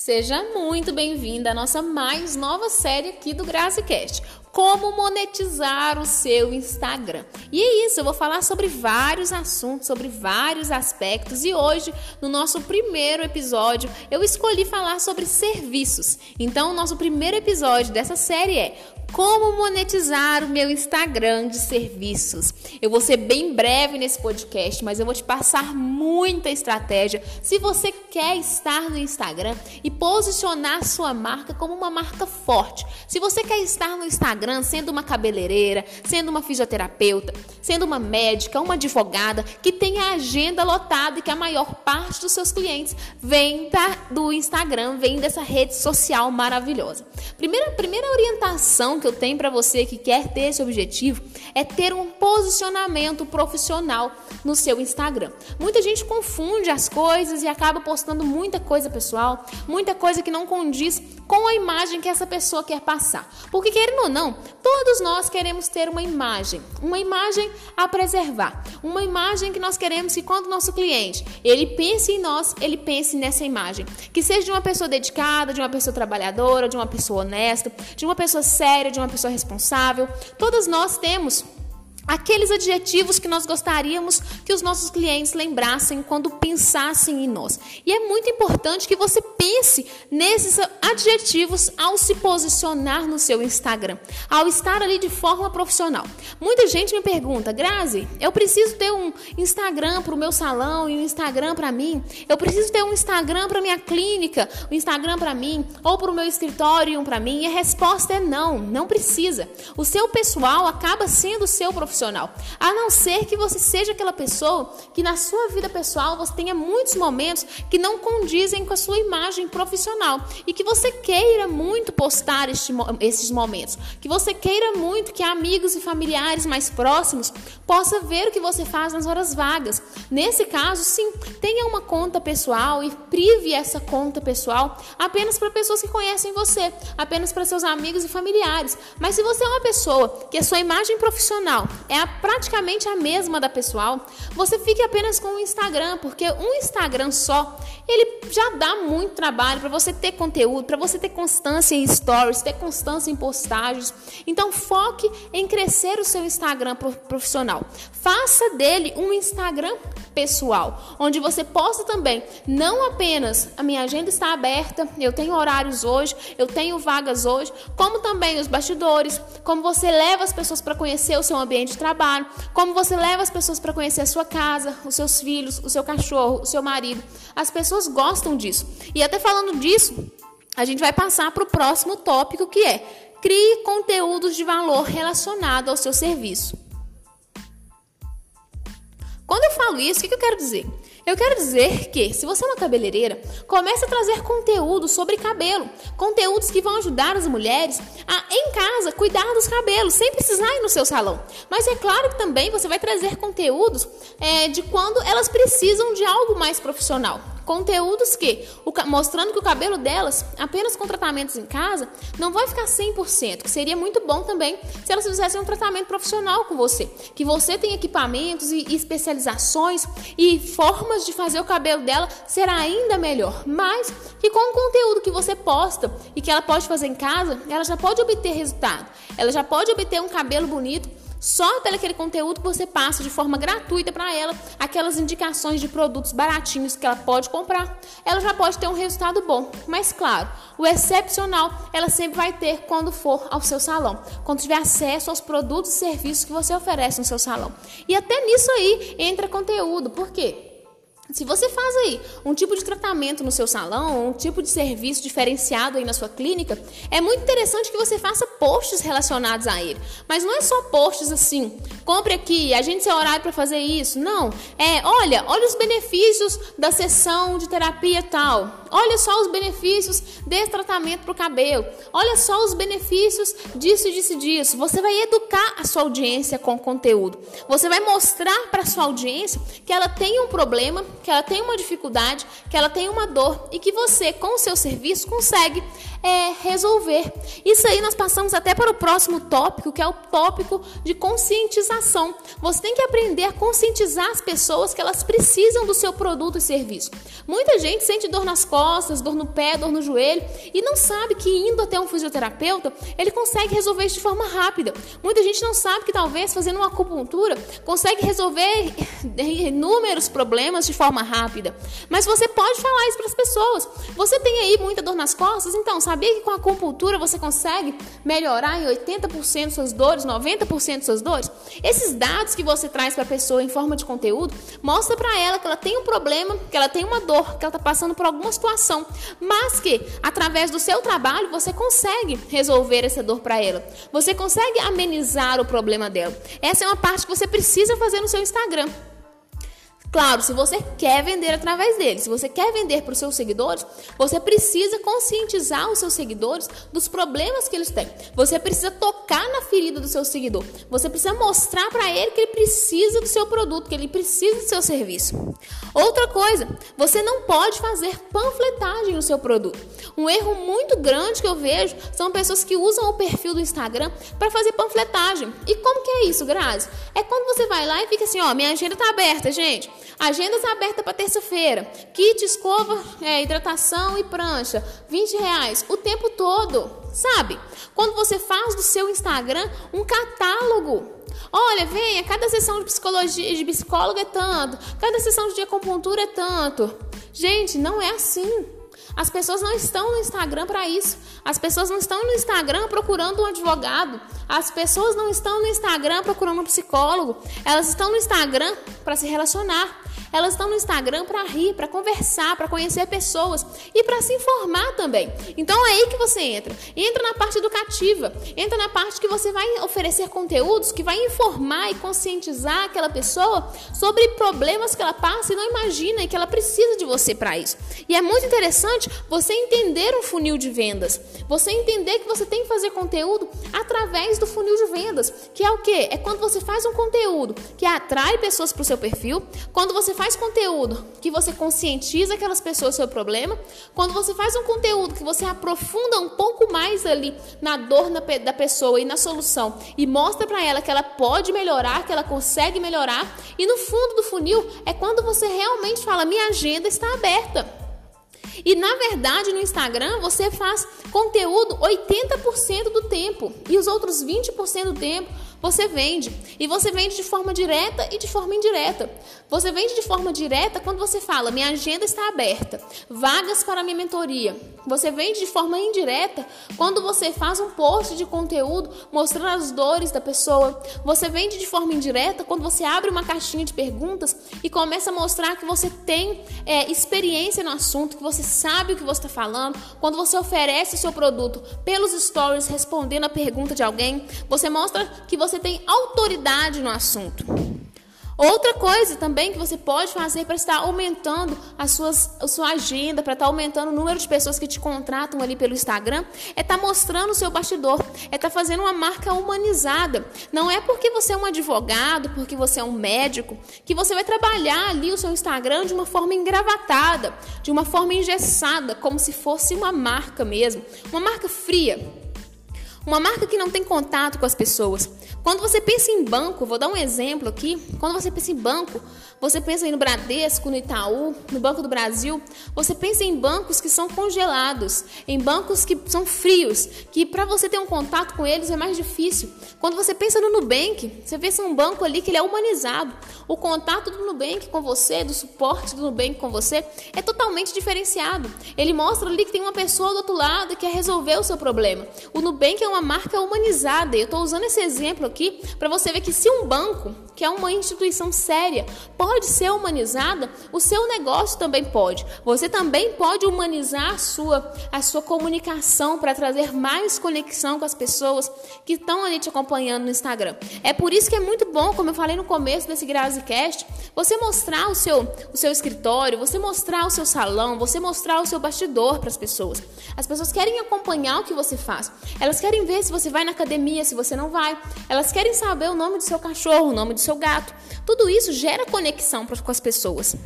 Seja muito bem-vinda à nossa mais nova série aqui do GraziCast. Como monetizar o seu Instagram. E é isso, eu vou falar sobre vários assuntos, sobre vários aspectos. E hoje, no nosso primeiro episódio, eu escolhi falar sobre serviços. Então, o nosso primeiro episódio dessa série é como monetizar o meu Instagram de serviços. Eu vou ser bem breve nesse podcast, mas eu vou te passar muita estratégia se você quer estar no Instagram e posicionar sua marca como uma marca forte. Se você quer estar no Instagram sendo uma cabeleireira, sendo uma fisioterapeuta, sendo uma médica, uma advogada que tem a agenda lotada e que a maior parte dos seus clientes vem da, do Instagram, vem dessa rede social maravilhosa. Primeira, primeira orientação que eu tenho para você que quer ter esse objetivo é ter um posicionamento profissional no seu Instagram. Muita gente confunde as coisas e acaba postando muita coisa pessoal, muita coisa que não condiz com a imagem que essa pessoa quer passar. Porque querendo ou não, todos nós queremos ter uma imagem, uma imagem a preservar, uma imagem que nós queremos que quando o nosso cliente, ele pense em nós, ele pense nessa imagem, que seja de uma pessoa dedicada, de uma pessoa trabalhadora, de uma pessoa honesta, de uma pessoa séria, de uma pessoa responsável. Todas nós temos aqueles adjetivos que nós gostaríamos que os nossos clientes lembrassem quando pensassem em nós. E é muito importante que você pense nesses adjetivos ao se posicionar no seu Instagram, ao estar ali de forma profissional. Muita gente me pergunta, Grazi, eu preciso ter um Instagram para o meu salão e um Instagram para mim? Eu preciso ter um Instagram para minha clínica, um Instagram para mim, ou para o meu escritório e um para mim? E a resposta é não, não precisa. O seu pessoal acaba sendo o seu profissional profissional. A não ser que você seja aquela pessoa que na sua vida pessoal você tenha muitos momentos que não condizem com a sua imagem profissional e que você queira muito postar este, esses momentos, que você queira muito que amigos e familiares mais próximos possam ver o que você faz nas horas vagas. Nesse caso, sim, tenha uma conta pessoal e prive essa conta pessoal apenas para pessoas que conhecem você, apenas para seus amigos e familiares. Mas se você é uma pessoa que a sua imagem profissional é a, praticamente a mesma da pessoal, você fique apenas com o Instagram, porque um Instagram só, ele já dá muito trabalho para você ter conteúdo, para você ter constância em stories, ter constância em postagens. Então foque em crescer o seu Instagram profissional. Faça dele um Instagram pessoal, onde você possa também, não apenas a minha agenda está aberta, eu tenho horários hoje, eu tenho vagas hoje, como também os bastidores, como você leva as pessoas para conhecer o seu ambiente de trabalho, como você leva as pessoas para conhecer a sua casa, os seus filhos, o seu cachorro, o seu marido. As pessoas gostam disso. E até falando disso, a gente vai passar para o próximo tópico que é crie conteúdos de valor relacionado ao seu serviço. Quando eu falo isso, o que eu quero dizer? Eu quero dizer que, se você é uma cabeleireira, comece a trazer conteúdo sobre cabelo. Conteúdos que vão ajudar as mulheres a, em casa, cuidar dos cabelos, sem precisar ir no seu salão. Mas é claro que também você vai trazer conteúdos é, de quando elas precisam de algo mais profissional. Conteúdos que, mostrando que o cabelo delas, apenas com tratamentos em casa, não vai ficar 100%, que seria muito bom também se elas fizessem um tratamento profissional com você. Que você tem equipamentos e especializações e formas de fazer o cabelo dela ser ainda melhor. Mas que com o conteúdo que você posta e que ela pode fazer em casa, ela já pode obter resultado. Ela já pode obter um cabelo bonito só pelo aquele conteúdo que você passa de forma gratuita para ela, aquelas indicações de produtos baratinhos que ela pode comprar, ela já pode ter um resultado bom. Mas claro, o excepcional ela sempre vai ter quando for ao seu salão, quando tiver acesso aos produtos e serviços que você oferece no seu salão. E até nisso aí entra conteúdo, por quê? Se você faz aí um tipo de tratamento no seu salão, um tipo de serviço diferenciado aí na sua clínica, é muito interessante que você faça posts relacionados a ele. Mas não é só posts assim, compre aqui, a gente tem horário para fazer isso. Não, é, olha, olha os benefícios da sessão de terapia tal. Olha só os benefícios desse tratamento para o cabelo. Olha só os benefícios disso, disso, disso. Você vai educar a sua audiência com conteúdo. Você vai mostrar para sua audiência que ela tem um problema que ela tem uma dificuldade, que ela tem uma dor e que você, com o seu serviço, consegue é, resolver. Isso aí nós passamos até para o próximo tópico, que é o tópico de conscientização. Você tem que aprender a conscientizar as pessoas que elas precisam do seu produto e serviço. Muita gente sente dor nas costas, dor no pé, dor no joelho e não sabe que indo até um fisioterapeuta, ele consegue resolver isso de forma rápida. Muita gente não sabe que talvez fazendo uma acupuntura consegue resolver inúmeros problemas de forma rápida. Mas você pode falar isso para as pessoas. Você tem aí muita dor nas costas, então sabia que com a acupuntura você consegue melhorar em 80% suas dores, 90% suas dores? Esses dados que você traz para a pessoa em forma de conteúdo mostra para ela que ela tem um problema, que ela tem uma dor, que ela está passando por alguma situação, mas que através do seu trabalho você consegue resolver essa dor para ela. Você consegue amenizar o problema dela. Essa é uma parte que você precisa fazer no seu Instagram. Claro, se você quer vender através dele, se você quer vender para os seus seguidores, você precisa conscientizar os seus seguidores dos problemas que eles têm. Você precisa tocar na ferida do seu seguidor. Você precisa mostrar para ele que ele precisa do seu produto, que ele precisa do seu serviço. Outra coisa, você não pode fazer panfletagem no seu produto. Um erro muito grande que eu vejo são pessoas que usam o perfil do Instagram para fazer panfletagem. E como que é isso, Grazi? É quando você vai lá e fica assim, ó, minha agenda está aberta, gente. Agendas abertas para terça-feira. Kit, escova, é, hidratação e prancha. 20 reais o tempo todo. Sabe? Quando você faz do seu Instagram um catálogo. Olha, venha, cada sessão de psicologia de psicólogo é tanto, cada sessão de acupuntura é tanto. Gente, não é assim. As pessoas não estão no Instagram para isso. As pessoas não estão no Instagram procurando um advogado. As pessoas não estão no Instagram procurando um psicólogo. Elas estão no Instagram para se relacionar. Elas estão no Instagram para rir, para conversar, para conhecer pessoas e para se informar também. Então é aí que você entra. Entra na parte educativa, entra na parte que você vai oferecer conteúdos que vai informar e conscientizar aquela pessoa sobre problemas que ela passa e não imagina e que ela precisa de você para isso. E é muito interessante você entender um funil de vendas. Você entender que você tem que fazer conteúdo através do funil de vendas, que é o que? É quando você faz um conteúdo que atrai pessoas para o seu perfil, quando você faz conteúdo que você conscientiza aquelas pessoas sobre o problema, quando você faz um conteúdo que você aprofunda um pouco mais ali na dor da pessoa e na solução e mostra para ela que ela pode melhorar, que ela consegue melhorar, e no fundo do funil é quando você realmente fala: minha agenda está aberta. E na verdade, no Instagram, você faz conteúdo 80% do tempo e os outros 20% do tempo você vende. E você vende de forma direta e de forma indireta. Você vende de forma direta quando você fala: minha agenda está aberta, vagas para minha mentoria. Você vende de forma indireta quando você faz um post de conteúdo mostrando as dores da pessoa. Você vende de forma indireta quando você abre uma caixinha de perguntas e começa a mostrar que você tem é, experiência no assunto, que você sabe o que você está falando. Quando você oferece o seu produto pelos stories respondendo a pergunta de alguém, você mostra que você tem autoridade no assunto. Outra coisa também que você pode fazer para estar aumentando a, suas, a sua agenda, para estar aumentando o número de pessoas que te contratam ali pelo Instagram, é estar mostrando o seu bastidor, é estar fazendo uma marca humanizada. Não é porque você é um advogado, porque você é um médico, que você vai trabalhar ali o seu Instagram de uma forma engravatada, de uma forma engessada, como se fosse uma marca mesmo, uma marca fria. Uma marca que não tem contato com as pessoas. Quando você pensa em banco, vou dar um exemplo aqui. Quando você pensa em banco, você pensa no Bradesco, no Itaú, no Banco do Brasil. Você pensa em bancos que são congelados, em bancos que são frios, que para você ter um contato com eles é mais difícil. Quando você pensa no Nubank, você pensa um banco ali que ele é humanizado. O contato do Nubank com você, do suporte do Nubank com você, é totalmente diferenciado. Ele mostra ali que tem uma pessoa do outro lado que quer resolver o seu problema. O Nubank é uma marca humanizada. Eu estou usando esse exemplo aqui para você ver que se um banco, que é uma instituição séria, pode ser humanizada, o seu negócio também pode. Você também pode humanizar a sua, a sua comunicação para trazer mais conexão com as pessoas que estão ali te acompanhando no Instagram. É por isso que é muito bom, como eu falei no começo desse GraziCast, você mostrar o seu, o seu escritório, você mostrar o seu salão, você mostrar o seu bastidor para as pessoas. As pessoas querem acompanhar o que você faz. Elas querem ver se você vai na academia, se você não vai. Elas querem saber o nome do seu cachorro, o nome do seu gato. Tudo isso gera conexão com as pessoas.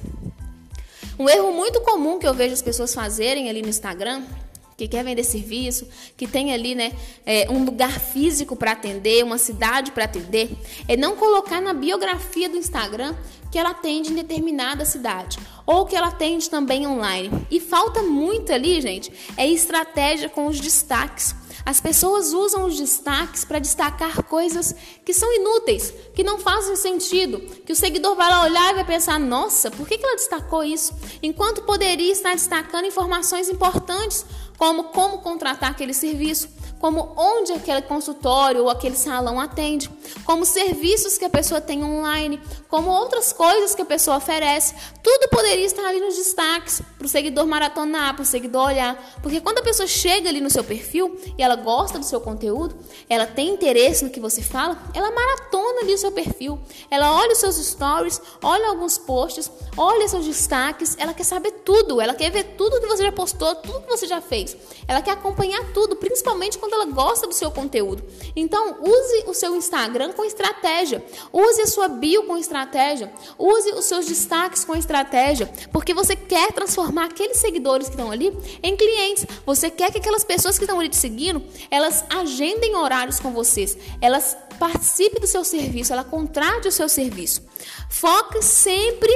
Um erro muito comum que eu vejo as pessoas fazerem ali no Instagram que quer vender serviço, que tem ali né, é, um lugar físico para atender, uma cidade para atender, é não colocar na biografia do Instagram que ela atende em determinada cidade ou que ela atende também online. E falta muito ali, gente, é estratégia com os destaques. As pessoas usam os destaques para destacar coisas que são inúteis, que não fazem sentido, que o seguidor vai lá olhar e vai pensar: nossa, por que ela destacou isso? Enquanto poderia estar destacando informações importantes, como como contratar aquele serviço, como onde aquele consultório ou aquele salão atende, como serviços que a pessoa tem online, como outras coisas que a pessoa oferece. Tudo poderia estar ali nos destaques para o seguidor maratonar, para o seguidor olhar. Porque quando a pessoa chega ali no seu perfil e ela gosta do seu conteúdo, ela tem interesse no que você fala, ela maratona ali o seu perfil. Ela olha os seus stories, olha alguns posts, olha seus destaques, ela quer saber tudo, ela quer ver tudo que você já postou, tudo que você já fez. Ela quer acompanhar tudo, principalmente quando ela gosta do seu conteúdo. Então, use o seu Instagram com estratégia. Use a sua bio com estratégia. Use os seus destaques com estratégia, porque você quer transformar aqueles seguidores que estão ali em clientes. Você quer que aquelas pessoas que estão ali te seguindo, elas agendem horários com vocês. Elas participe do seu serviço, ela contrate o seu serviço. Foque sempre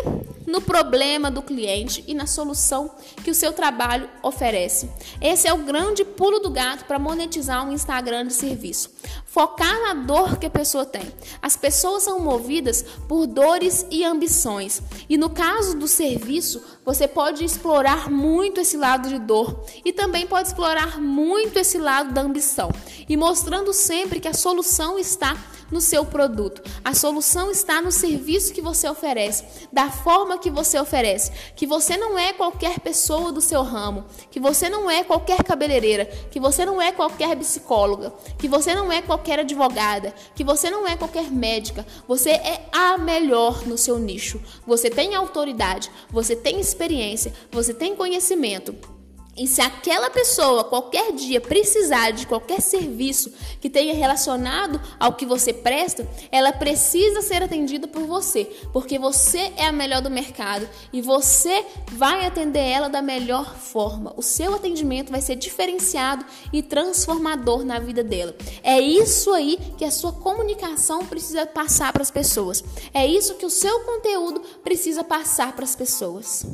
no problema do cliente e na solução que o seu trabalho oferece. Esse é o grande pulo do gato para monetizar um Instagram de serviço. Focar na dor que a pessoa tem. As pessoas são movidas por dores e ambições. E no caso do serviço, você pode explorar muito esse lado de dor e também pode explorar muito esse lado da ambição. E mostrando sempre que a solução está no seu produto. A solução está no serviço que você oferece, da forma que você oferece. Que você não é qualquer pessoa do seu ramo, que você não é qualquer cabeleireira, que você não é qualquer psicóloga, que você não é qualquer advogada, que você não é qualquer médica. Você é a melhor no seu nicho. Você tem autoridade, você tem experiência, você tem conhecimento. E se aquela pessoa qualquer dia precisar de qualquer serviço que tenha relacionado ao que você presta, ela precisa ser atendida por você, porque você é a melhor do mercado e você vai atender ela da melhor forma. O seu atendimento vai ser diferenciado e transformador na vida dela. É isso aí que a sua comunicação precisa passar para as pessoas. É isso que o seu conteúdo precisa passar para as pessoas.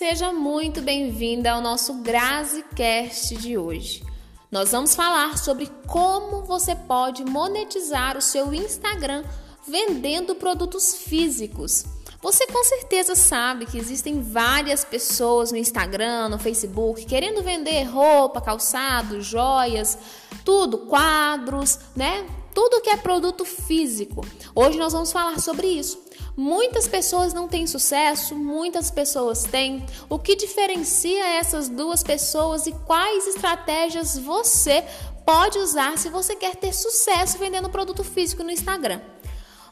Seja muito bem-vinda ao nosso GraziCast de hoje. Nós vamos falar sobre como você pode monetizar o seu Instagram vendendo produtos físicos. Você com certeza sabe que existem várias pessoas no Instagram, no Facebook, querendo vender roupa, calçado, joias, tudo, quadros, né? Tudo que é produto físico. Hoje nós vamos falar sobre isso. Muitas pessoas não têm sucesso, muitas pessoas têm. O que diferencia essas duas pessoas e quais estratégias você pode usar se você quer ter sucesso vendendo produto físico no Instagram?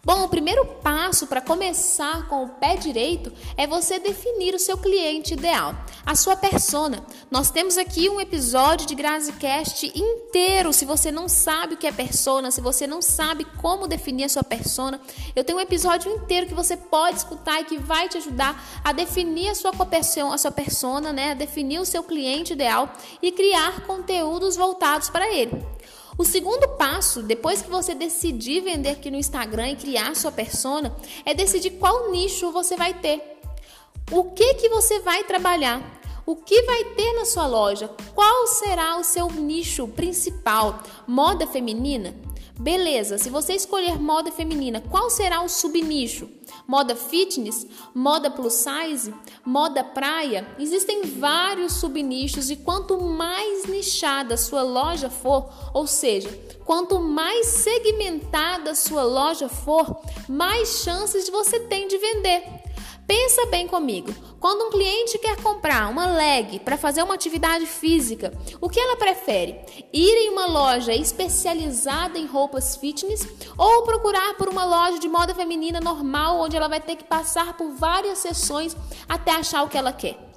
Bom, o primeiro passo para começar com o pé direito é você definir o seu cliente ideal, a sua persona. Nós temos aqui um episódio de GraziCast inteiro. Se você não sabe o que é persona, se você não sabe como definir a sua persona, eu tenho um episódio inteiro que você pode escutar e que vai te ajudar a definir a sua a sua persona, né? A definir o seu cliente ideal e criar conteúdos voltados para ele. O segundo passo, depois que você decidir vender aqui no Instagram e criar sua persona, é decidir qual nicho você vai ter. O que que você vai trabalhar? O que vai ter na sua loja? Qual será o seu nicho principal? Moda feminina? Beleza, se você escolher moda feminina, qual será o subnicho? Moda fitness, moda plus size, moda praia? Existem vários subnichos e quanto mais nichada sua loja for, ou seja, quanto mais segmentada sua loja for, mais chances você tem de vender. Pensa bem comigo. Quando um cliente quer comprar uma leg para fazer uma atividade física, o que ela prefere? Ir em uma loja especializada em roupas fitness ou procurar por uma loja de moda feminina normal onde ela vai ter que passar por várias sessões até achar o que ela quer?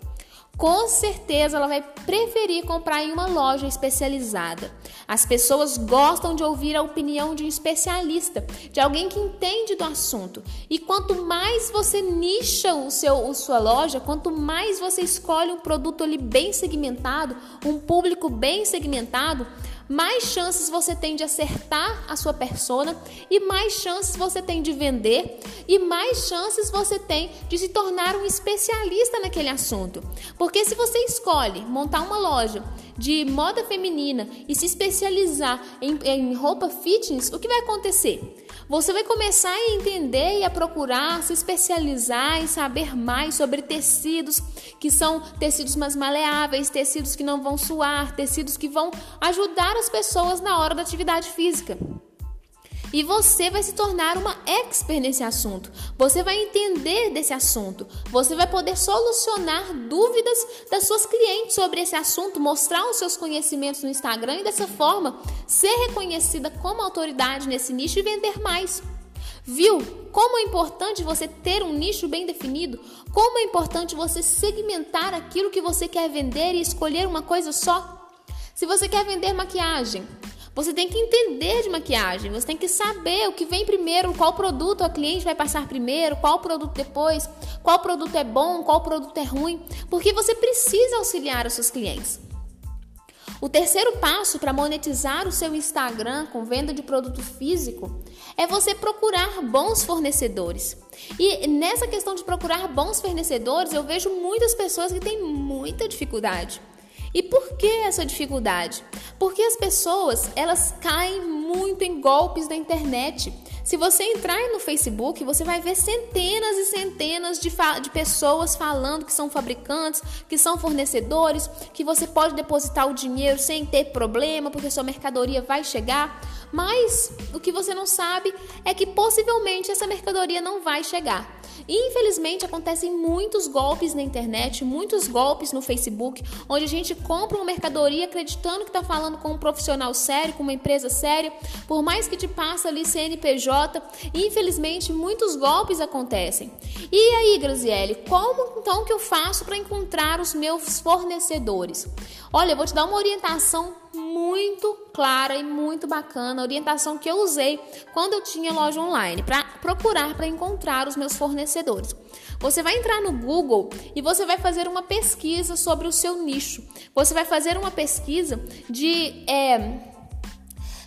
Com certeza ela vai preferir comprar em uma loja especializada. As pessoas gostam de ouvir a opinião de um especialista, de alguém que entende do assunto. E quanto mais você nicha o seu, a sua loja, quanto mais você escolhe um produto ali bem segmentado, um público bem segmentado, mais chances você tem de acertar a sua persona e mais chances você tem de vender e mais chances você tem de se tornar um especialista naquele assunto. Porque se você escolhe montar uma loja de moda feminina e se especializar em, em roupa fitness, o que vai acontecer? Você vai começar a entender e a procurar se especializar em saber mais sobre tecidos que são tecidos mais maleáveis, tecidos que não vão suar, tecidos que vão ajudar as pessoas na hora da atividade física. E você vai se tornar uma expert nesse assunto. Você vai entender desse assunto. Você vai poder solucionar dúvidas das suas clientes sobre esse assunto, mostrar os seus conhecimentos no Instagram e dessa forma ser reconhecida como autoridade nesse nicho e vender mais. Viu como é importante você ter um nicho bem definido? Como é importante você segmentar aquilo que você quer vender e escolher uma coisa só? Se você quer vender maquiagem, você tem que entender de maquiagem, você tem que saber o que vem primeiro, qual produto a cliente vai passar primeiro, qual produto depois, qual produto é bom, qual produto é ruim, porque você precisa auxiliar os seus clientes. O terceiro passo para monetizar o seu Instagram com venda de produto físico é você procurar bons fornecedores. E nessa questão de procurar bons fornecedores, eu vejo muitas pessoas que têm muita dificuldade. E por que essa dificuldade? Porque as pessoas, elas caem muito em golpes da internet. Se você entrar no Facebook, você vai ver centenas e centenas de, de pessoas falando que são fabricantes, que são fornecedores, que você pode depositar o dinheiro sem ter problema, porque sua mercadoria vai chegar. Mas o que você não sabe é que possivelmente essa mercadoria não vai chegar. Infelizmente acontecem muitos golpes na internet, muitos golpes no Facebook, onde a gente compra uma mercadoria acreditando que está falando com um profissional sério, com uma empresa séria, por mais que te passe ali CNPJ, infelizmente muitos golpes acontecem. E aí, Graziele, como então que eu faço para encontrar os meus fornecedores? Olha, eu vou te dar uma orientação muito clara e muito bacana, a orientação que eu usei quando eu tinha loja online, para procurar para encontrar os meus fornecedores. Você vai entrar no Google e você vai fazer uma pesquisa sobre o seu nicho. Você vai fazer uma pesquisa de é,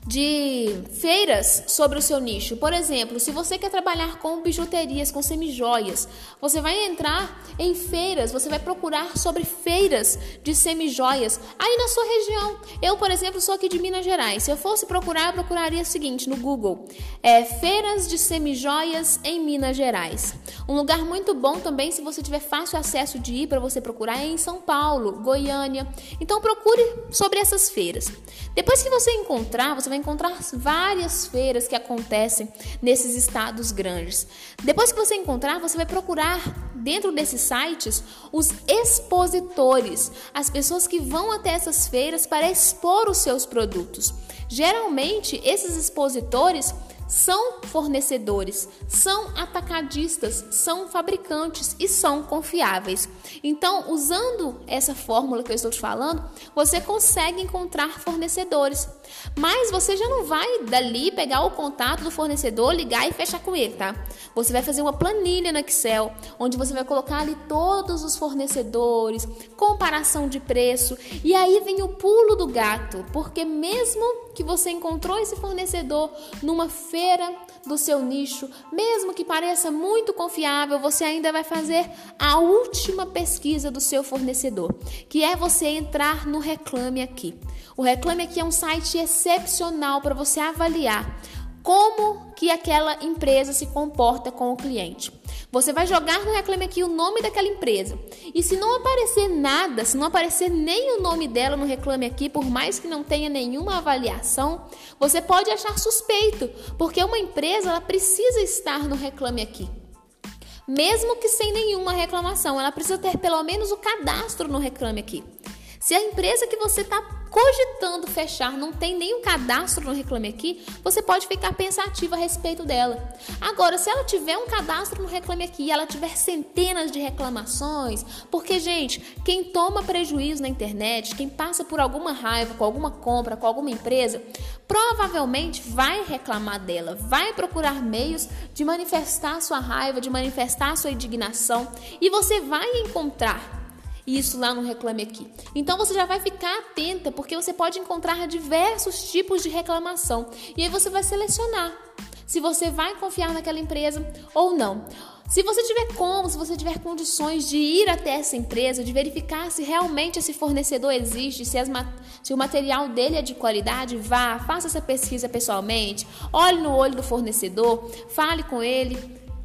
de feiras sobre o seu nicho. Por exemplo, se você quer trabalhar com bijuterias, com semijoias, você vai entrar em feiras, você vai procurar sobre feiras de semijoias aí na sua região. Eu, por exemplo, sou aqui de Minas Gerais. Se eu fosse procurar, eu procuraria o seguinte no Google: é, feiras de semijoias em Minas Gerais. Um lugar muito bom também, se você tiver fácil acesso de ir para você procurar, é em São Paulo, Goiânia. Então procure sobre essas feiras. Depois que você encontrar, você vai encontrar várias feiras que acontecem nesses estados grandes. Depois que você encontrar, você vai procurar dentro desses sites os expositores, as pessoas que vão até essas feiras para expor os seus produtos. Geralmente, esses expositores são fornecedores, são atacadistas, são fabricantes e são confiáveis. Então, usando essa fórmula que eu estou te falando, você consegue encontrar fornecedores. Mas você já não vai dali pegar o contato do fornecedor, ligar e fechar com ele, tá? Você vai fazer uma planilha no Excel, onde você vai colocar ali todos os fornecedores, comparação de preço, e aí vem o pulo do gato, porque mesmo que você encontrou esse fornecedor numa feira do seu nicho, mesmo que pareça muito confiável, você ainda vai fazer a última pesquisa do seu fornecedor, que é você entrar no Reclame Aqui. O Reclame Aqui é um site excepcional para você avaliar como que aquela empresa se comporta com o cliente. Você vai jogar no Reclame Aqui o nome daquela empresa. E se não aparecer nada, se não aparecer nem o nome dela no Reclame Aqui, por mais que não tenha nenhuma avaliação, você pode achar suspeito, porque uma empresa ela precisa estar no Reclame Aqui. Mesmo que sem nenhuma reclamação, ela precisa ter pelo menos o cadastro no Reclame Aqui. Se a empresa que você está cogitando fechar não tem nenhum cadastro no Reclame Aqui, você pode ficar pensativa a respeito dela. Agora, se ela tiver um cadastro no Reclame Aqui e ela tiver centenas de reclamações, porque, gente, quem toma prejuízo na internet, quem passa por alguma raiva com alguma compra, com alguma empresa, provavelmente vai reclamar dela, vai procurar meios de manifestar sua raiva, de manifestar sua indignação e você vai encontrar isso lá no Reclame Aqui. Então você já vai ficar atenta, porque você pode encontrar diversos tipos de reclamação. E aí você vai selecionar se você vai confiar naquela empresa ou não. Se você tiver como, se você tiver condições de ir até essa empresa, de verificar se realmente esse fornecedor existe, se, as, se o material dele é de qualidade, vá, faça essa pesquisa pessoalmente, olhe no olho do fornecedor, fale com ele,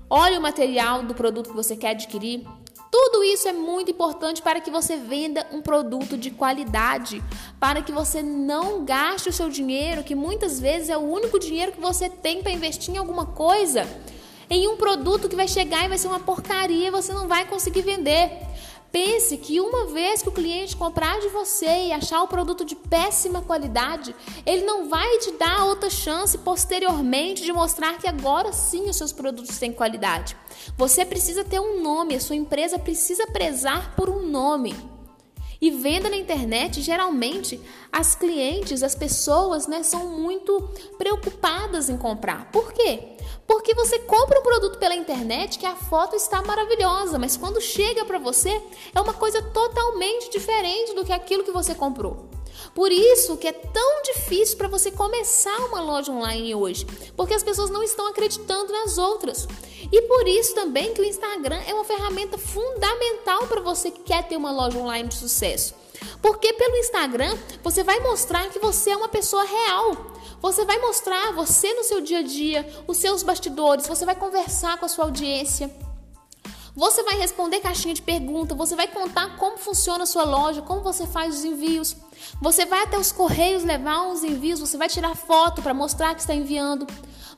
olhe o material do produto que você quer adquirir. Tudo isso é muito importante para que você venda um produto de qualidade, para que você não gaste o seu dinheiro, que muitas vezes é o único dinheiro que você tem para investir em alguma coisa, em um produto que vai chegar e vai ser uma porcaria você não vai conseguir vender. Pense que uma vez que o cliente comprar de você e achar o produto de péssima qualidade, ele não vai te dar outra chance posteriormente de mostrar que agora sim os seus produtos têm qualidade. Você precisa ter um nome, a sua empresa precisa prezar por um nome. E venda na internet, geralmente, as clientes, as pessoas, né, são muito preocupadas em comprar. Por quê? Porque você compra um produto pela internet que a foto está maravilhosa, mas quando chega para você é uma coisa totalmente diferente do que aquilo que você comprou. Por isso que é tão difícil para você começar uma loja online hoje, porque as pessoas não estão acreditando nas outras. E por isso também que o Instagram é uma ferramenta fundamental para você que quer ter uma loja online de sucesso. Porque pelo Instagram você vai mostrar que você é uma pessoa real. Você vai mostrar você no seu dia a dia, os seus bastidores, você vai conversar com a sua audiência. Você vai responder caixinha de pergunta, você vai contar como funciona a sua loja, como você faz os envios. Você vai até os correios levar os envios, você vai tirar foto para mostrar que está enviando.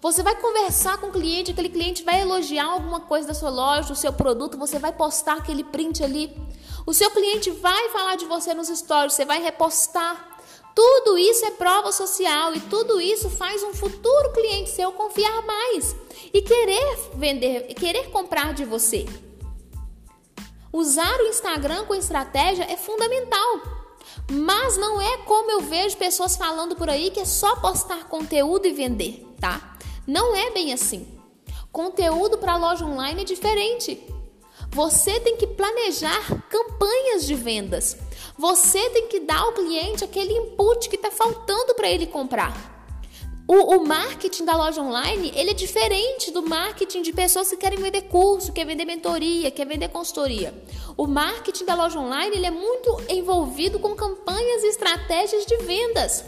Você vai conversar com o cliente, aquele cliente vai elogiar alguma coisa da sua loja, do seu produto, você vai postar aquele print ali. O seu cliente vai falar de você nos stories, você vai repostar. Tudo isso é prova social e tudo isso faz um futuro cliente seu confiar mais e querer vender, querer comprar de você. Usar o Instagram com estratégia é fundamental. Mas não é como eu vejo pessoas falando por aí que é só postar conteúdo e vender, tá? Não é bem assim. Conteúdo para loja online é diferente. Você tem que planejar campanhas de vendas. Você tem que dar ao cliente aquele input que está faltando para ele comprar. O, o, marketing da loja online ele é diferente do marketing de pessoas que querem vender curso, quer vender mentoria, quer vender consultoria. O marketing da loja online ele é muito envolvido com campanhas e estratégias de vendas.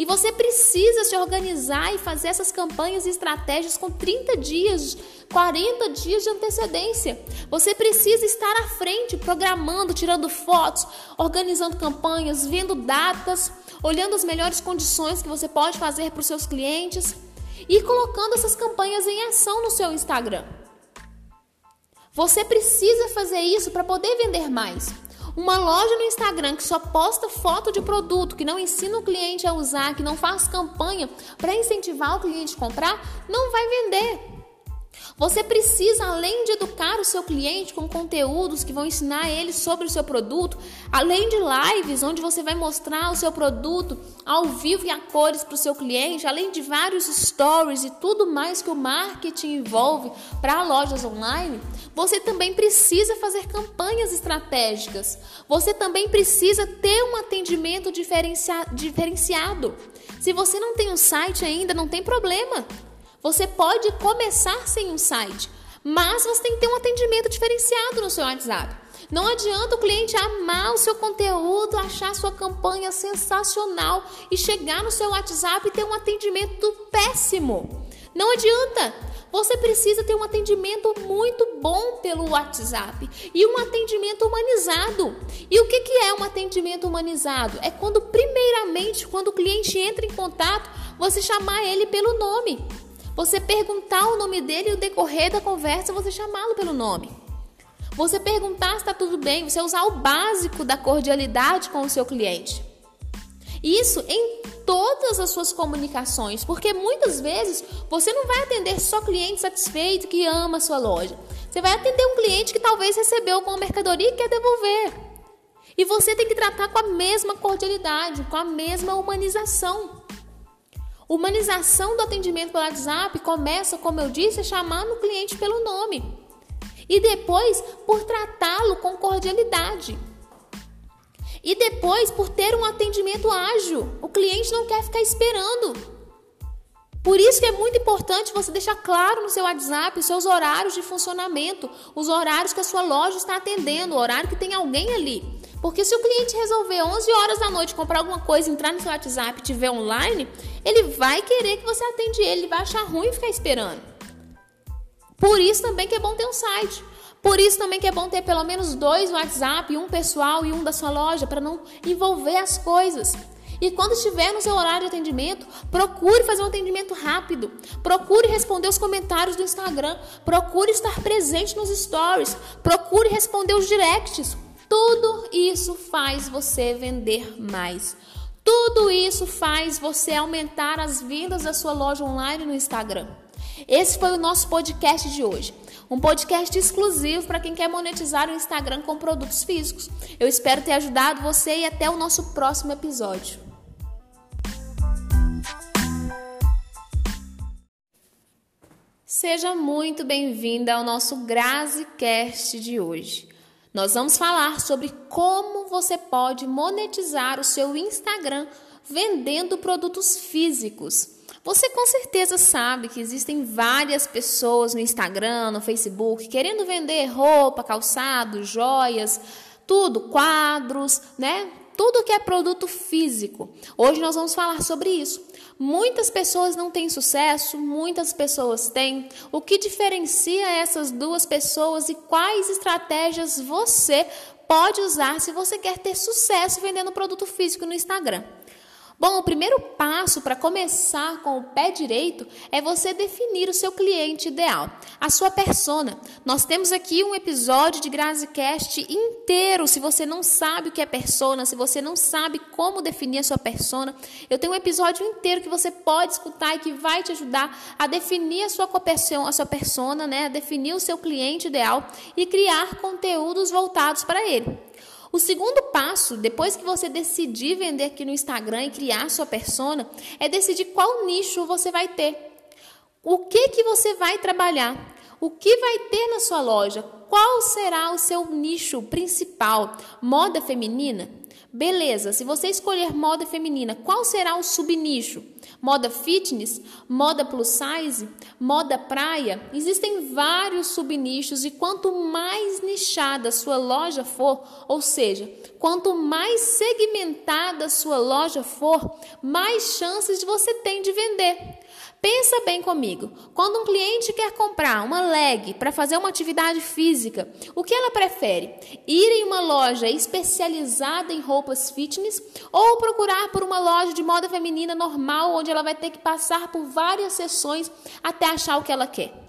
E você precisa se organizar e fazer essas campanhas e estratégias com 30 dias, 40 dias de antecedência. Você precisa estar à frente, programando, tirando fotos, organizando campanhas, vendo datas, olhando as melhores condições que você pode fazer para os seus clientes e colocando essas campanhas em ação no seu Instagram. Você precisa fazer isso para poder vender mais. Uma loja no Instagram que só posta foto de produto, que não ensina o cliente a usar, que não faz campanha para incentivar o cliente a comprar, não vai vender. Você precisa, além de educar o seu cliente com conteúdos que vão ensinar ele sobre o seu produto, além de lives onde você vai mostrar o seu produto ao vivo e a cores para o seu cliente, além de vários stories e tudo mais que o marketing envolve para lojas online, você também precisa fazer campanhas estratégicas. Você também precisa ter um atendimento diferenciado. Se você não tem um site ainda, não tem problema. Você pode começar sem um site, mas você tem que ter um atendimento diferenciado no seu WhatsApp. Não adianta o cliente amar o seu conteúdo, achar sua campanha sensacional e chegar no seu WhatsApp e ter um atendimento péssimo. Não adianta. Você precisa ter um atendimento muito bom pelo WhatsApp e um atendimento humanizado. E o que, que é um atendimento humanizado? É quando, primeiramente, quando o cliente entra em contato, você chamar ele pelo nome. Você perguntar o nome dele e o decorrer da conversa você chamá-lo pelo nome. você perguntar se está tudo bem, você usar o básico da cordialidade com o seu cliente. Isso em todas as suas comunicações, porque muitas vezes você não vai atender só cliente satisfeito que ama a sua loja. Você vai atender um cliente que talvez recebeu alguma mercadoria e quer devolver. E você tem que tratar com a mesma cordialidade, com a mesma humanização. Humanização do atendimento pelo WhatsApp começa, como eu disse, chamando o cliente pelo nome. E depois por tratá-lo com cordialidade. E depois por ter um atendimento ágil. O cliente não quer ficar esperando. Por isso que é muito importante você deixar claro no seu WhatsApp os seus horários de funcionamento, os horários que a sua loja está atendendo, o horário que tem alguém ali. Porque se o cliente resolver 11 horas da noite comprar alguma coisa, entrar no seu WhatsApp e tiver online, ele vai querer que você atende ele, ele vai achar ruim ficar esperando. Por isso também que é bom ter um site. Por isso também que é bom ter pelo menos dois WhatsApp, um pessoal e um da sua loja, para não envolver as coisas. E quando estiver no seu horário de atendimento, procure fazer um atendimento rápido. Procure responder os comentários do Instagram. Procure estar presente nos stories. Procure responder os directs. Tudo isso faz você vender mais. Tudo isso faz você aumentar as vendas da sua loja online no Instagram. Esse foi o nosso podcast de hoje. Um podcast exclusivo para quem quer monetizar o Instagram com produtos físicos. Eu espero ter ajudado você e até o nosso próximo episódio. Seja muito bem-vinda ao nosso GraziCast de hoje. Nós vamos falar sobre como você pode monetizar o seu Instagram vendendo produtos físicos. Você com certeza sabe que existem várias pessoas no Instagram, no Facebook, querendo vender roupa, calçado, joias, tudo, quadros, né? Tudo que é produto físico. Hoje nós vamos falar sobre isso. Muitas pessoas não têm sucesso, muitas pessoas têm. O que diferencia essas duas pessoas e quais estratégias você pode usar se você quer ter sucesso vendendo produto físico no Instagram? Bom, o primeiro passo para começar com o pé direito é você definir o seu cliente ideal, a sua persona. Nós temos aqui um episódio de GraziCast inteiro. Se você não sabe o que é persona, se você não sabe como definir a sua persona, eu tenho um episódio inteiro que você pode escutar e que vai te ajudar a definir a sua a sua persona, né? A definir o seu cliente ideal e criar conteúdos voltados para ele. O segundo passo, depois que você decidir vender aqui no Instagram e criar sua persona, é decidir qual nicho você vai ter. O que que você vai trabalhar? O que vai ter na sua loja? Qual será o seu nicho principal? Moda feminina? Beleza, se você escolher moda feminina, qual será o subnicho? Moda fitness, moda plus size, moda praia? Existem vários subnichos e quanto mais nichada sua loja for, ou seja, quanto mais segmentada sua loja for, mais chances você tem de vender. Pensa bem comigo. Quando um cliente quer comprar uma leg para fazer uma atividade física, o que ela prefere? Ir em uma loja especializada em roupas fitness ou procurar por uma loja de moda feminina normal onde ela vai ter que passar por várias sessões até achar o que ela quer?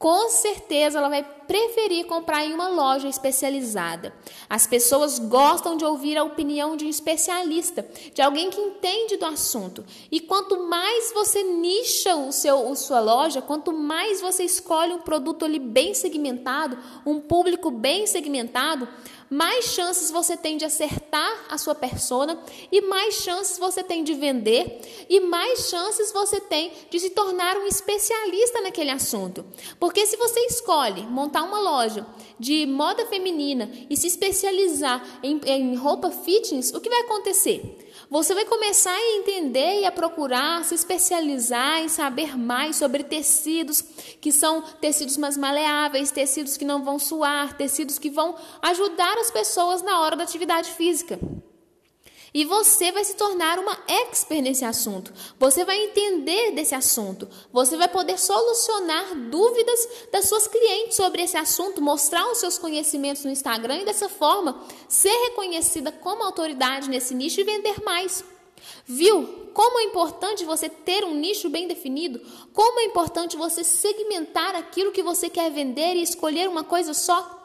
Com certeza ela vai preferir comprar em uma loja especializada. As pessoas gostam de ouvir a opinião de um especialista, de alguém que entende do assunto. E quanto mais você nicha o seu, a sua loja, quanto mais você escolhe um produto ali bem segmentado, um público bem segmentado, mais chances você tem de acertar a sua persona e mais chances você tem de vender e mais chances você tem de se tornar um especialista naquele assunto. Porque se você escolhe montar uma loja de moda feminina e se especializar em, em roupa fitness, o que vai acontecer? Você vai começar a entender e a procurar se especializar em saber mais sobre tecidos que são tecidos mais maleáveis, tecidos que não vão suar, tecidos que vão ajudar as pessoas na hora da atividade física. E você vai se tornar uma expert nesse assunto. Você vai entender desse assunto. Você vai poder solucionar dúvidas das suas clientes sobre esse assunto, mostrar os seus conhecimentos no Instagram e dessa forma ser reconhecida como autoridade nesse nicho e vender mais. Viu como é importante você ter um nicho bem definido? Como é importante você segmentar aquilo que você quer vender e escolher uma coisa só?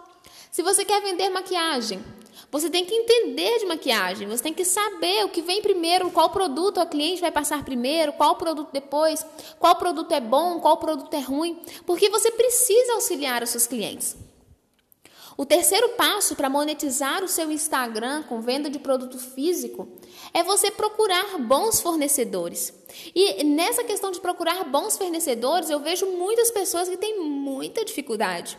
Se você quer vender maquiagem, você tem que entender de maquiagem, você tem que saber o que vem primeiro, qual produto a cliente vai passar primeiro, qual produto depois, qual produto é bom, qual produto é ruim, porque você precisa auxiliar os seus clientes. O terceiro passo para monetizar o seu Instagram com venda de produto físico é você procurar bons fornecedores. E nessa questão de procurar bons fornecedores, eu vejo muitas pessoas que têm muita dificuldade.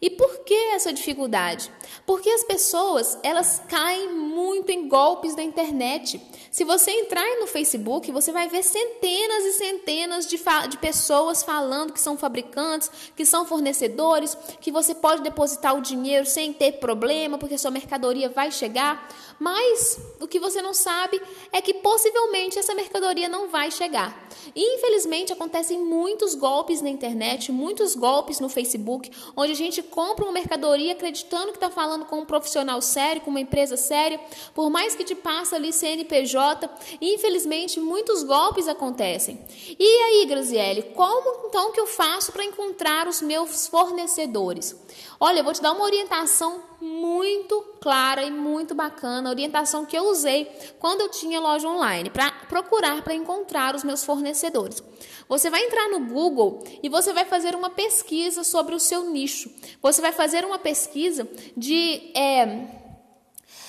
E por que essa dificuldade? Porque as pessoas, elas caem muito em golpes da internet. Se você entrar no Facebook, você vai ver centenas e centenas de, de pessoas falando que são fabricantes, que são fornecedores, que você pode depositar o dinheiro sem ter problema, porque sua mercadoria vai chegar. Mas o que você não sabe é que possivelmente essa mercadoria não vai chegar. E, infelizmente, acontecem muitos golpes na internet, muitos golpes no Facebook, onde a gente compra uma mercadoria acreditando que está falando com um profissional sério, com uma empresa séria, por mais que te passa ali CNPJ, infelizmente muitos golpes acontecem. E aí, Graziele, como então que eu faço para encontrar os meus fornecedores? Olha, eu vou te dar uma orientação muito clara e muito bacana, orientação que eu usei quando eu tinha loja online, para procurar, para encontrar os meus fornecedores. Você vai entrar no Google e você vai fazer uma pesquisa sobre o seu nicho. Você vai fazer uma pesquisa de. É,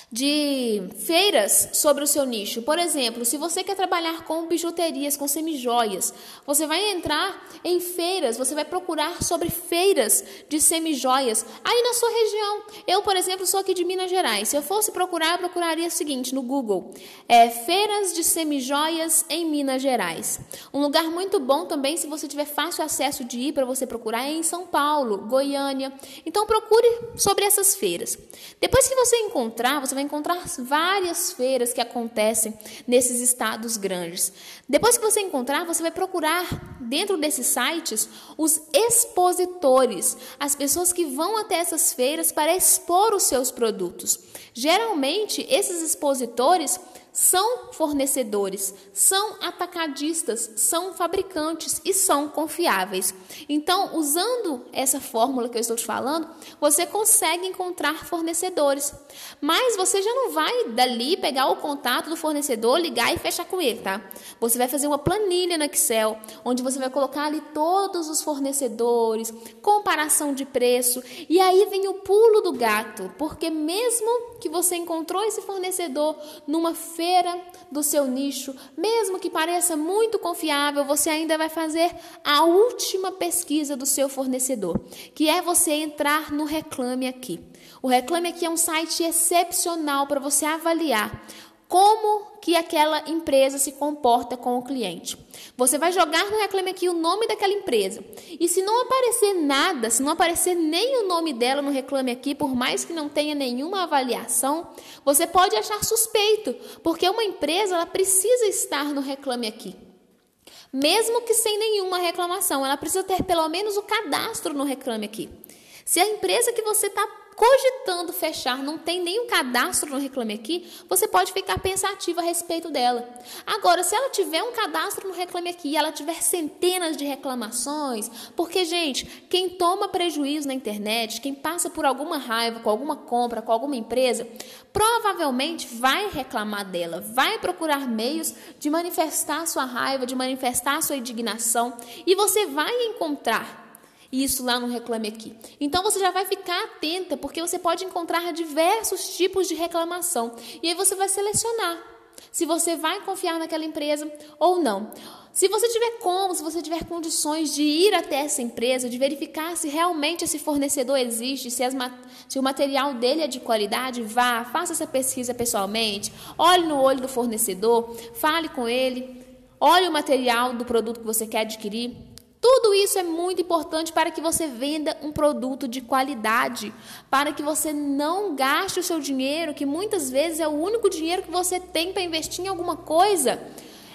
de feiras sobre o seu nicho. Por exemplo, se você quer trabalhar com bijuterias, com semijoias, você vai entrar em feiras, você vai procurar sobre feiras de semijoias aí na sua região. Eu, por exemplo, sou aqui de Minas Gerais. Se eu fosse procurar, eu procuraria o seguinte no Google: é, feiras de semijoias em Minas Gerais. Um lugar muito bom também, se você tiver fácil acesso de ir para você procurar, é em São Paulo, Goiânia. Então procure sobre essas feiras. Depois que você encontrar, você vai encontrar várias feiras que acontecem nesses estados grandes. Depois que você encontrar, você vai procurar dentro desses sites os expositores, as pessoas que vão até essas feiras para expor os seus produtos. Geralmente, esses expositores são fornecedores, são atacadistas, são fabricantes e são confiáveis. Então, usando essa fórmula que eu estou te falando, você consegue encontrar fornecedores. Mas você já não vai dali pegar o contato do fornecedor, ligar e fechar com ele, tá? Você vai fazer uma planilha no Excel, onde você vai colocar ali todos os fornecedores, comparação de preço, e aí vem o pulo do gato, porque mesmo que você encontrou esse fornecedor numa feira do seu nicho, mesmo que pareça muito confiável, você ainda vai fazer a última pesquisa do seu fornecedor, que é você entrar no Reclame Aqui. O Reclame Aqui é um site excepcional para você avaliar como que aquela empresa se comporta com o cliente. Você vai jogar no Reclame Aqui o nome daquela empresa. E se não aparecer nada, se não aparecer nem o nome dela no Reclame Aqui, por mais que não tenha nenhuma avaliação, você pode achar suspeito, porque uma empresa ela precisa estar no Reclame Aqui. Mesmo que sem nenhuma reclamação, ela precisa ter pelo menos o cadastro no Reclame Aqui. Se a empresa que você está cogitando fechar, não tem nenhum cadastro no Reclame Aqui, você pode ficar pensativo a respeito dela. Agora, se ela tiver um cadastro no Reclame Aqui e ela tiver centenas de reclamações, porque, gente, quem toma prejuízo na internet, quem passa por alguma raiva com alguma compra, com alguma empresa, provavelmente vai reclamar dela, vai procurar meios de manifestar sua raiva, de manifestar sua indignação, e você vai encontrar isso lá no Reclame Aqui. Então você já vai ficar atenta, porque você pode encontrar diversos tipos de reclamação. E aí você vai selecionar se você vai confiar naquela empresa ou não. Se você tiver como, se você tiver condições de ir até essa empresa, de verificar se realmente esse fornecedor existe, se, as, se o material dele é de qualidade, vá, faça essa pesquisa pessoalmente, olhe no olho do fornecedor, fale com ele, olhe o material do produto que você quer adquirir. Tudo isso é muito importante para que você venda um produto de qualidade, para que você não gaste o seu dinheiro, que muitas vezes é o único dinheiro que você tem para investir em alguma coisa,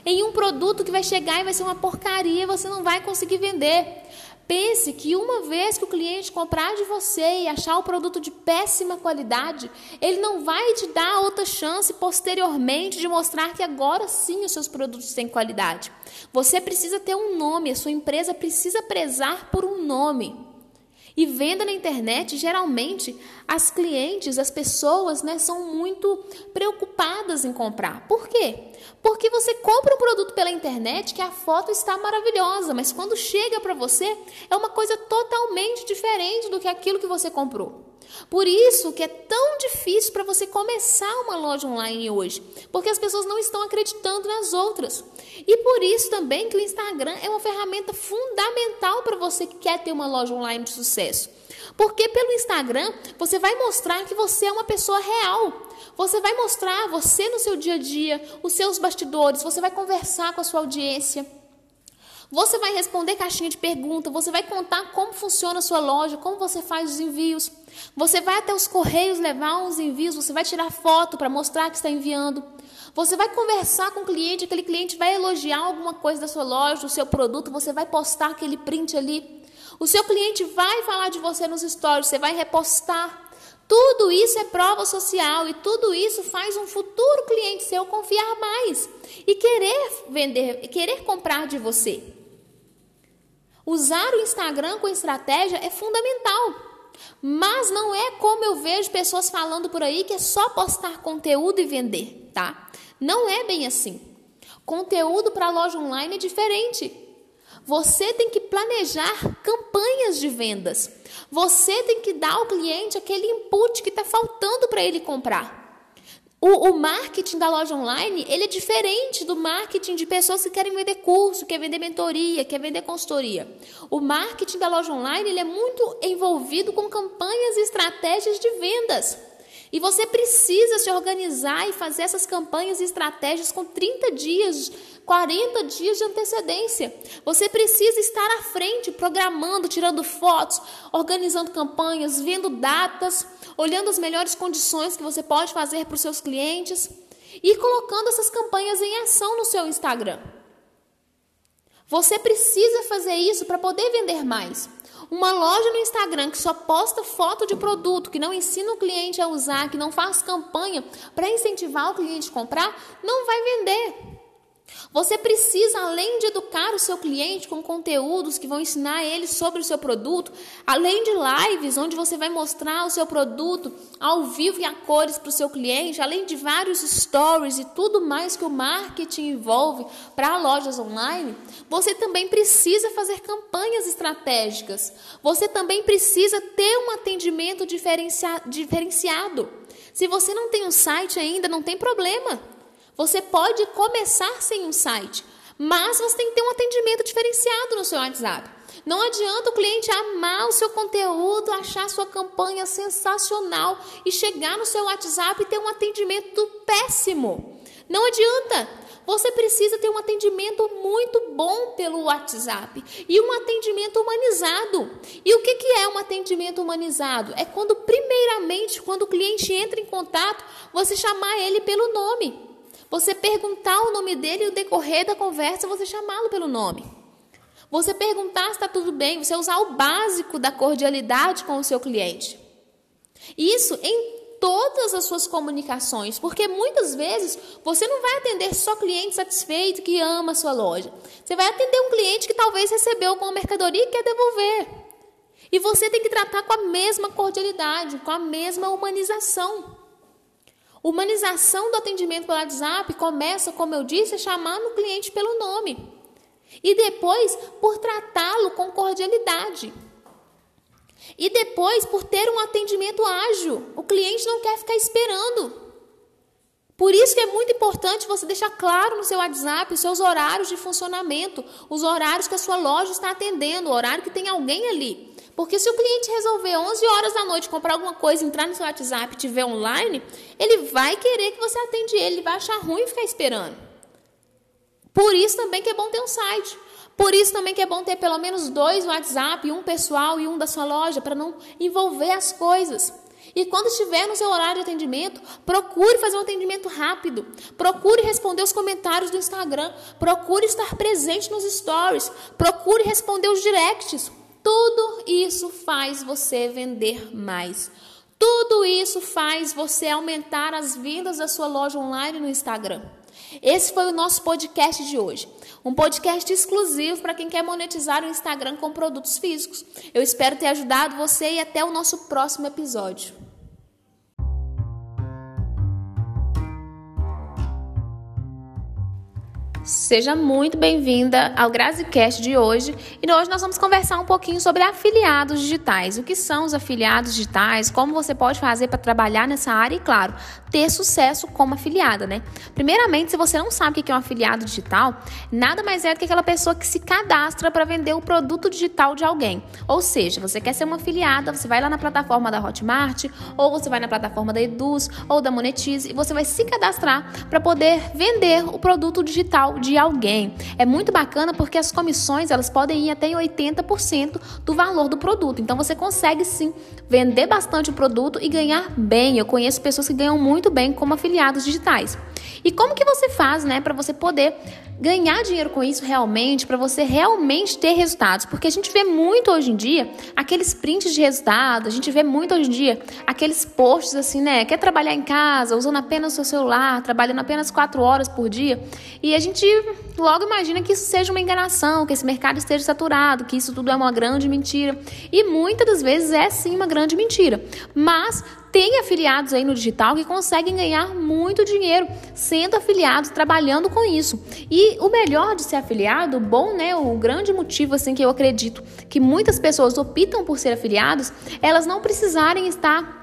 em um produto que vai chegar e vai ser uma porcaria, você não vai conseguir vender. Pense que uma vez que o cliente comprar de você e achar o produto de péssima qualidade, ele não vai te dar outra chance posteriormente de mostrar que agora sim os seus produtos têm qualidade. Você precisa ter um nome, a sua empresa precisa prezar por um nome. E venda na internet, geralmente, as clientes, as pessoas, né, são muito preocupadas em comprar. Por quê? Porque você compra um produto pela internet que a foto está maravilhosa, mas quando chega para você é uma coisa totalmente diferente do que aquilo que você comprou. Por isso que é tão difícil para você começar uma loja online hoje, porque as pessoas não estão acreditando nas outras. E por isso também que o Instagram é uma ferramenta fundamental para você que quer ter uma loja online de sucesso. Porque pelo Instagram você vai mostrar que você é uma pessoa real. Você vai mostrar você no seu dia a dia, os seus bastidores, você vai conversar com a sua audiência. Você vai responder caixinha de pergunta, você vai contar como funciona a sua loja, como você faz os envios. Você vai até os correios levar uns envios, você vai tirar foto para mostrar que está enviando. Você vai conversar com o cliente, aquele cliente vai elogiar alguma coisa da sua loja, do seu produto, você vai postar aquele print ali. O seu cliente vai falar de você nos stories, você vai repostar. Tudo isso é prova social e tudo isso faz um futuro cliente seu confiar mais e querer vender, querer comprar de você. Usar o Instagram com estratégia é fundamental. Mas não é como eu vejo pessoas falando por aí que é só postar conteúdo e vender, tá? Não é bem assim. Conteúdo para loja online é diferente. Você tem que planejar campanhas de vendas. Você tem que dar ao cliente aquele input que está faltando para ele comprar. O, o, marketing da loja online ele é diferente do marketing de pessoas que querem vender curso, quer vender mentoria, quer vender consultoria. O marketing da loja online ele é muito envolvido com campanhas e estratégias de vendas. E você precisa se organizar e fazer essas campanhas e estratégias com 30 dias, 40 dias de antecedência. Você precisa estar à frente, programando, tirando fotos, organizando campanhas, vendo datas, olhando as melhores condições que você pode fazer para os seus clientes e colocando essas campanhas em ação no seu Instagram. Você precisa fazer isso para poder vender mais. Uma loja no Instagram que só posta foto de produto, que não ensina o cliente a usar, que não faz campanha para incentivar o cliente a comprar, não vai vender. Você precisa, além de educar o seu cliente com conteúdos que vão ensinar ele sobre o seu produto, além de lives onde você vai mostrar o seu produto ao vivo e a cores para o seu cliente, além de vários stories e tudo mais que o marketing envolve para lojas online, você também precisa fazer campanhas estratégicas. Você também precisa ter um atendimento diferenciado. Se você não tem um site ainda, não tem problema. Você pode começar sem um site, mas você tem que ter um atendimento diferenciado no seu WhatsApp. Não adianta o cliente amar o seu conteúdo, achar sua campanha sensacional e chegar no seu WhatsApp e ter um atendimento péssimo. Não adianta. Você precisa ter um atendimento muito bom pelo WhatsApp e um atendimento humanizado. E o que, que é um atendimento humanizado? É quando, primeiramente, quando o cliente entra em contato, você chamar ele pelo nome. Você perguntar o nome dele e o decorrer da conversa você chamá-lo pelo nome. Você perguntar se está tudo bem, você usar o básico da cordialidade com o seu cliente. Isso em todas as suas comunicações, porque muitas vezes você não vai atender só cliente satisfeito que ama a sua loja. Você vai atender um cliente que talvez recebeu alguma mercadoria e quer devolver. E você tem que tratar com a mesma cordialidade, com a mesma humanização. Humanização do atendimento pelo WhatsApp começa, como eu disse, chamando o cliente pelo nome. E depois por tratá-lo com cordialidade. E depois por ter um atendimento ágil. O cliente não quer ficar esperando. Por isso que é muito importante você deixar claro no seu WhatsApp os seus horários de funcionamento, os horários que a sua loja está atendendo, o horário que tem alguém ali. Porque se o cliente resolver 11 horas da noite comprar alguma coisa, entrar no seu WhatsApp e tiver online, ele vai querer que você atende ele, ele vai achar ruim ficar esperando. Por isso também que é bom ter um site. Por isso também que é bom ter pelo menos dois WhatsApp, um pessoal e um da sua loja, para não envolver as coisas. E quando estiver no seu horário de atendimento, procure fazer um atendimento rápido. Procure responder os comentários do Instagram. Procure estar presente nos stories. Procure responder os directs. Tudo isso faz você vender mais. Tudo isso faz você aumentar as vendas da sua loja online no Instagram. Esse foi o nosso podcast de hoje. Um podcast exclusivo para quem quer monetizar o Instagram com produtos físicos. Eu espero ter ajudado você e até o nosso próximo episódio. Seja muito bem-vinda ao GraziCast de hoje. E hoje nós vamos conversar um pouquinho sobre afiliados digitais. O que são os afiliados digitais, como você pode fazer para trabalhar nessa área? E, claro, ter sucesso como afiliada, né? Primeiramente, se você não sabe o que é um afiliado digital, nada mais é do que aquela pessoa que se cadastra para vender o produto digital de alguém. Ou seja, você quer ser uma afiliada, você vai lá na plataforma da Hotmart, ou você vai na plataforma da Eduz ou da Monetize e você vai se cadastrar para poder vender o produto digital de alguém. É muito bacana porque as comissões elas podem ir até 80% do valor do produto. Então você consegue sim vender bastante o produto e ganhar bem. Eu conheço pessoas que ganham muito bem como afiliados digitais. E como que você faz, né, para você poder ganhar dinheiro com isso realmente, para você realmente ter resultados? Porque a gente vê muito hoje em dia aqueles prints de resultados, a gente vê muito hoje em dia aqueles posts assim, né, quer trabalhar em casa, usando apenas o seu celular, trabalhando apenas quatro horas por dia, e a gente logo imagina que isso seja uma enganação, que esse mercado esteja saturado, que isso tudo é uma grande mentira. E muitas das vezes é sim uma grande mentira. Mas tem afiliados aí no digital que conseguem ganhar muito dinheiro sendo afiliados, trabalhando com isso. E o melhor de ser afiliado, bom, né, o grande motivo assim que eu acredito que muitas pessoas optam por ser afiliados, elas não precisarem estar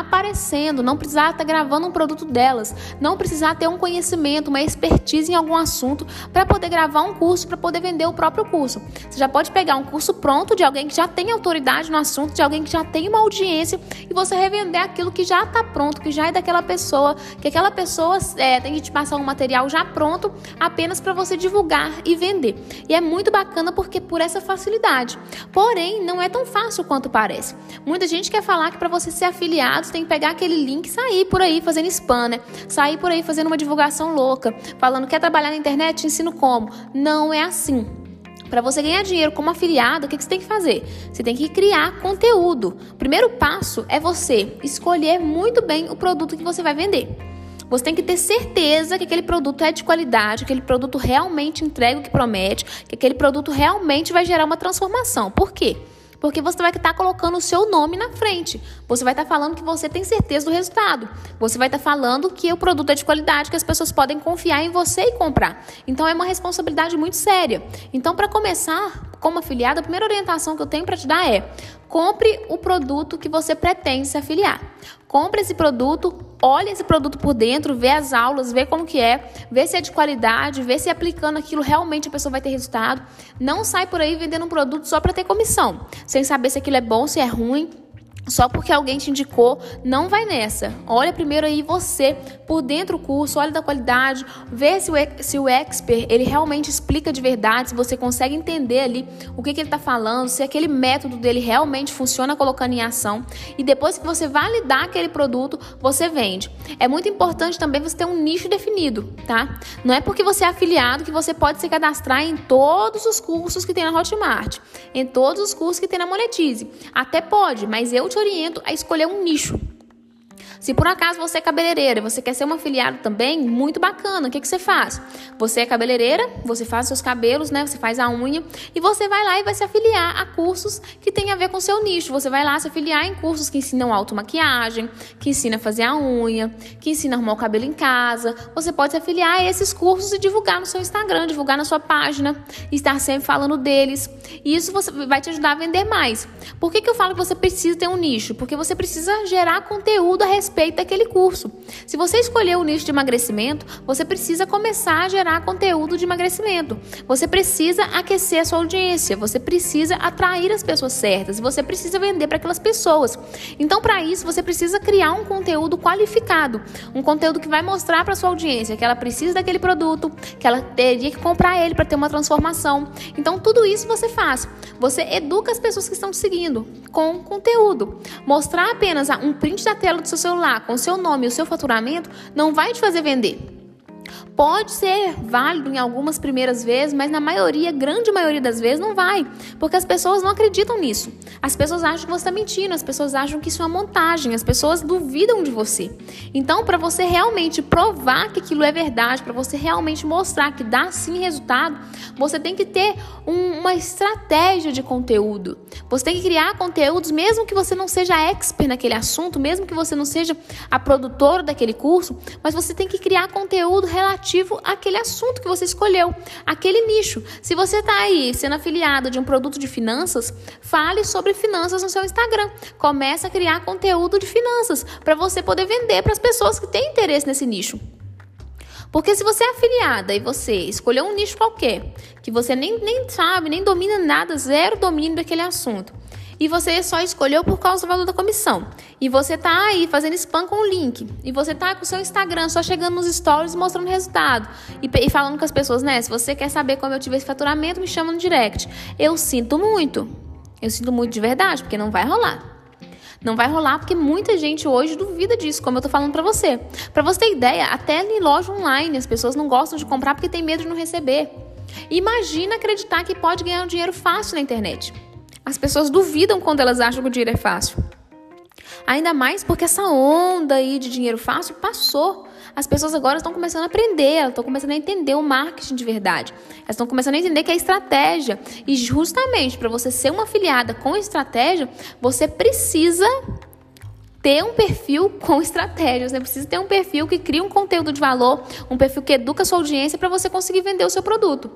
aparecendo, não precisar estar gravando um produto delas, não precisar ter um conhecimento, uma expertise em algum assunto para poder gravar um curso, para poder vender o próprio curso. Você já pode pegar um curso pronto de alguém que já tem autoridade no assunto, de alguém que já tem uma audiência e você revender aquilo que já está pronto, que já é daquela pessoa, que aquela pessoa é, tem que te passar um material já pronto apenas para você divulgar e vender. E é muito bacana porque por essa facilidade. Porém, não é tão fácil quanto parece. Muita gente quer falar que para você ser afiliado tem que pegar aquele link e sair por aí fazendo spam, né? Sair por aí fazendo uma divulgação louca, falando quer trabalhar na internet, te ensino como. Não é assim. Para você ganhar dinheiro como afiliado, o que você tem que fazer? Você tem que criar conteúdo. O primeiro passo é você escolher muito bem o produto que você vai vender. Você tem que ter certeza que aquele produto é de qualidade, que aquele produto realmente entrega o que promete, que aquele produto realmente vai gerar uma transformação. Por quê? Porque você vai estar colocando o seu nome na frente. Você vai estar falando que você tem certeza do resultado. Você vai estar falando que o produto é de qualidade, que as pessoas podem confiar em você e comprar. Então é uma responsabilidade muito séria. Então, para começar, como afiliado, a primeira orientação que eu tenho para te dar é: compre o produto que você pretende se afiliar. Compre esse produto, olhe esse produto por dentro, vê as aulas, vê como que é, vê se é de qualidade, vê se aplicando aquilo realmente a pessoa vai ter resultado. Não sai por aí vendendo um produto só para ter comissão, sem saber se aquilo é bom, se é ruim só porque alguém te indicou, não vai nessa. Olha primeiro aí você por dentro do curso, olha da qualidade, vê se o, se o expert ele realmente explica de verdade, se você consegue entender ali o que, que ele está falando, se aquele método dele realmente funciona colocando em ação. E depois que você validar aquele produto, você vende. É muito importante também você ter um nicho definido, tá? Não é porque você é afiliado que você pode se cadastrar em todos os cursos que tem na Hotmart, em todos os cursos que tem na Monetize. Até pode, mas eu te oriento a escolher um nicho. Se por acaso você é cabeleireira e você quer ser uma afiliada também, muito bacana. O que, que você faz? Você é cabeleireira, você faz seus cabelos, né? Você faz a unha e você vai lá e vai se afiliar a cursos que tem a ver com seu nicho. Você vai lá se afiliar em cursos que ensinam automaquiagem, que ensina a fazer a unha, que ensina a arrumar o cabelo em casa. Você pode se afiliar a esses cursos e divulgar no seu Instagram, divulgar na sua página, estar sempre falando deles. E isso você vai te ajudar a vender mais. Por que, que eu falo que você precisa ter um nicho? Porque você precisa gerar conteúdo a respeito daquele curso. Se você escolher o nicho de emagrecimento, você precisa começar a gerar conteúdo de emagrecimento. Você precisa aquecer a sua audiência, você precisa atrair as pessoas certas você precisa vender para aquelas pessoas. Então, para isso, você precisa criar um conteúdo qualificado, um conteúdo que vai mostrar para sua audiência que ela precisa daquele produto, que ela teria que comprar ele para ter uma transformação. Então, tudo isso você faz. Você educa as pessoas que estão te seguindo com conteúdo. Mostrar apenas um print da tela do seu celular com o seu nome e o seu faturamento não vai te fazer vender. Pode ser válido em algumas primeiras vezes, mas na maioria, grande maioria das vezes, não vai. Porque as pessoas não acreditam nisso. As pessoas acham que você está mentindo, as pessoas acham que isso é uma montagem, as pessoas duvidam de você. Então, para você realmente provar que aquilo é verdade, para você realmente mostrar que dá sim resultado, você tem que ter um, uma estratégia de conteúdo. Você tem que criar conteúdos, mesmo que você não seja expert naquele assunto, mesmo que você não seja a produtora daquele curso, mas você tem que criar conteúdo relativo àquele assunto que você escolheu, aquele nicho. Se você está aí sendo afiliado de um produto de finanças, fale sobre finanças no seu Instagram. Comece a criar conteúdo de finanças para você poder vender para as pessoas que têm interesse nesse nicho. Porque se você é afiliada e você escolheu um nicho qualquer, que você nem, nem sabe, nem domina nada, zero domínio daquele assunto, e você só escolheu por causa do valor da comissão. E você tá aí fazendo spam com o link. E você tá com o seu Instagram só chegando nos stories mostrando resultado. E, e, falando com as pessoas, né? Se você quer saber como eu tive esse faturamento, me chama no direct. Eu sinto muito. Eu sinto muito de verdade, porque não vai rolar. Não vai rolar porque muita gente hoje duvida disso, como eu tô falando para você. Para você ter ideia, até em loja online as pessoas não gostam de comprar porque tem medo de não receber. Imagina acreditar que pode ganhar um dinheiro fácil na internet. As pessoas duvidam quando elas acham que o dinheiro é fácil. Ainda mais porque essa onda aí de dinheiro fácil passou. As pessoas agora estão começando a aprender, elas estão começando a entender o marketing de verdade. Elas estão começando a entender que é estratégia. E justamente para você ser uma afiliada com estratégia, você precisa ter um perfil com estratégias, né? Precisa ter um perfil que cria um conteúdo de valor, um perfil que educa a sua audiência para você conseguir vender o seu produto.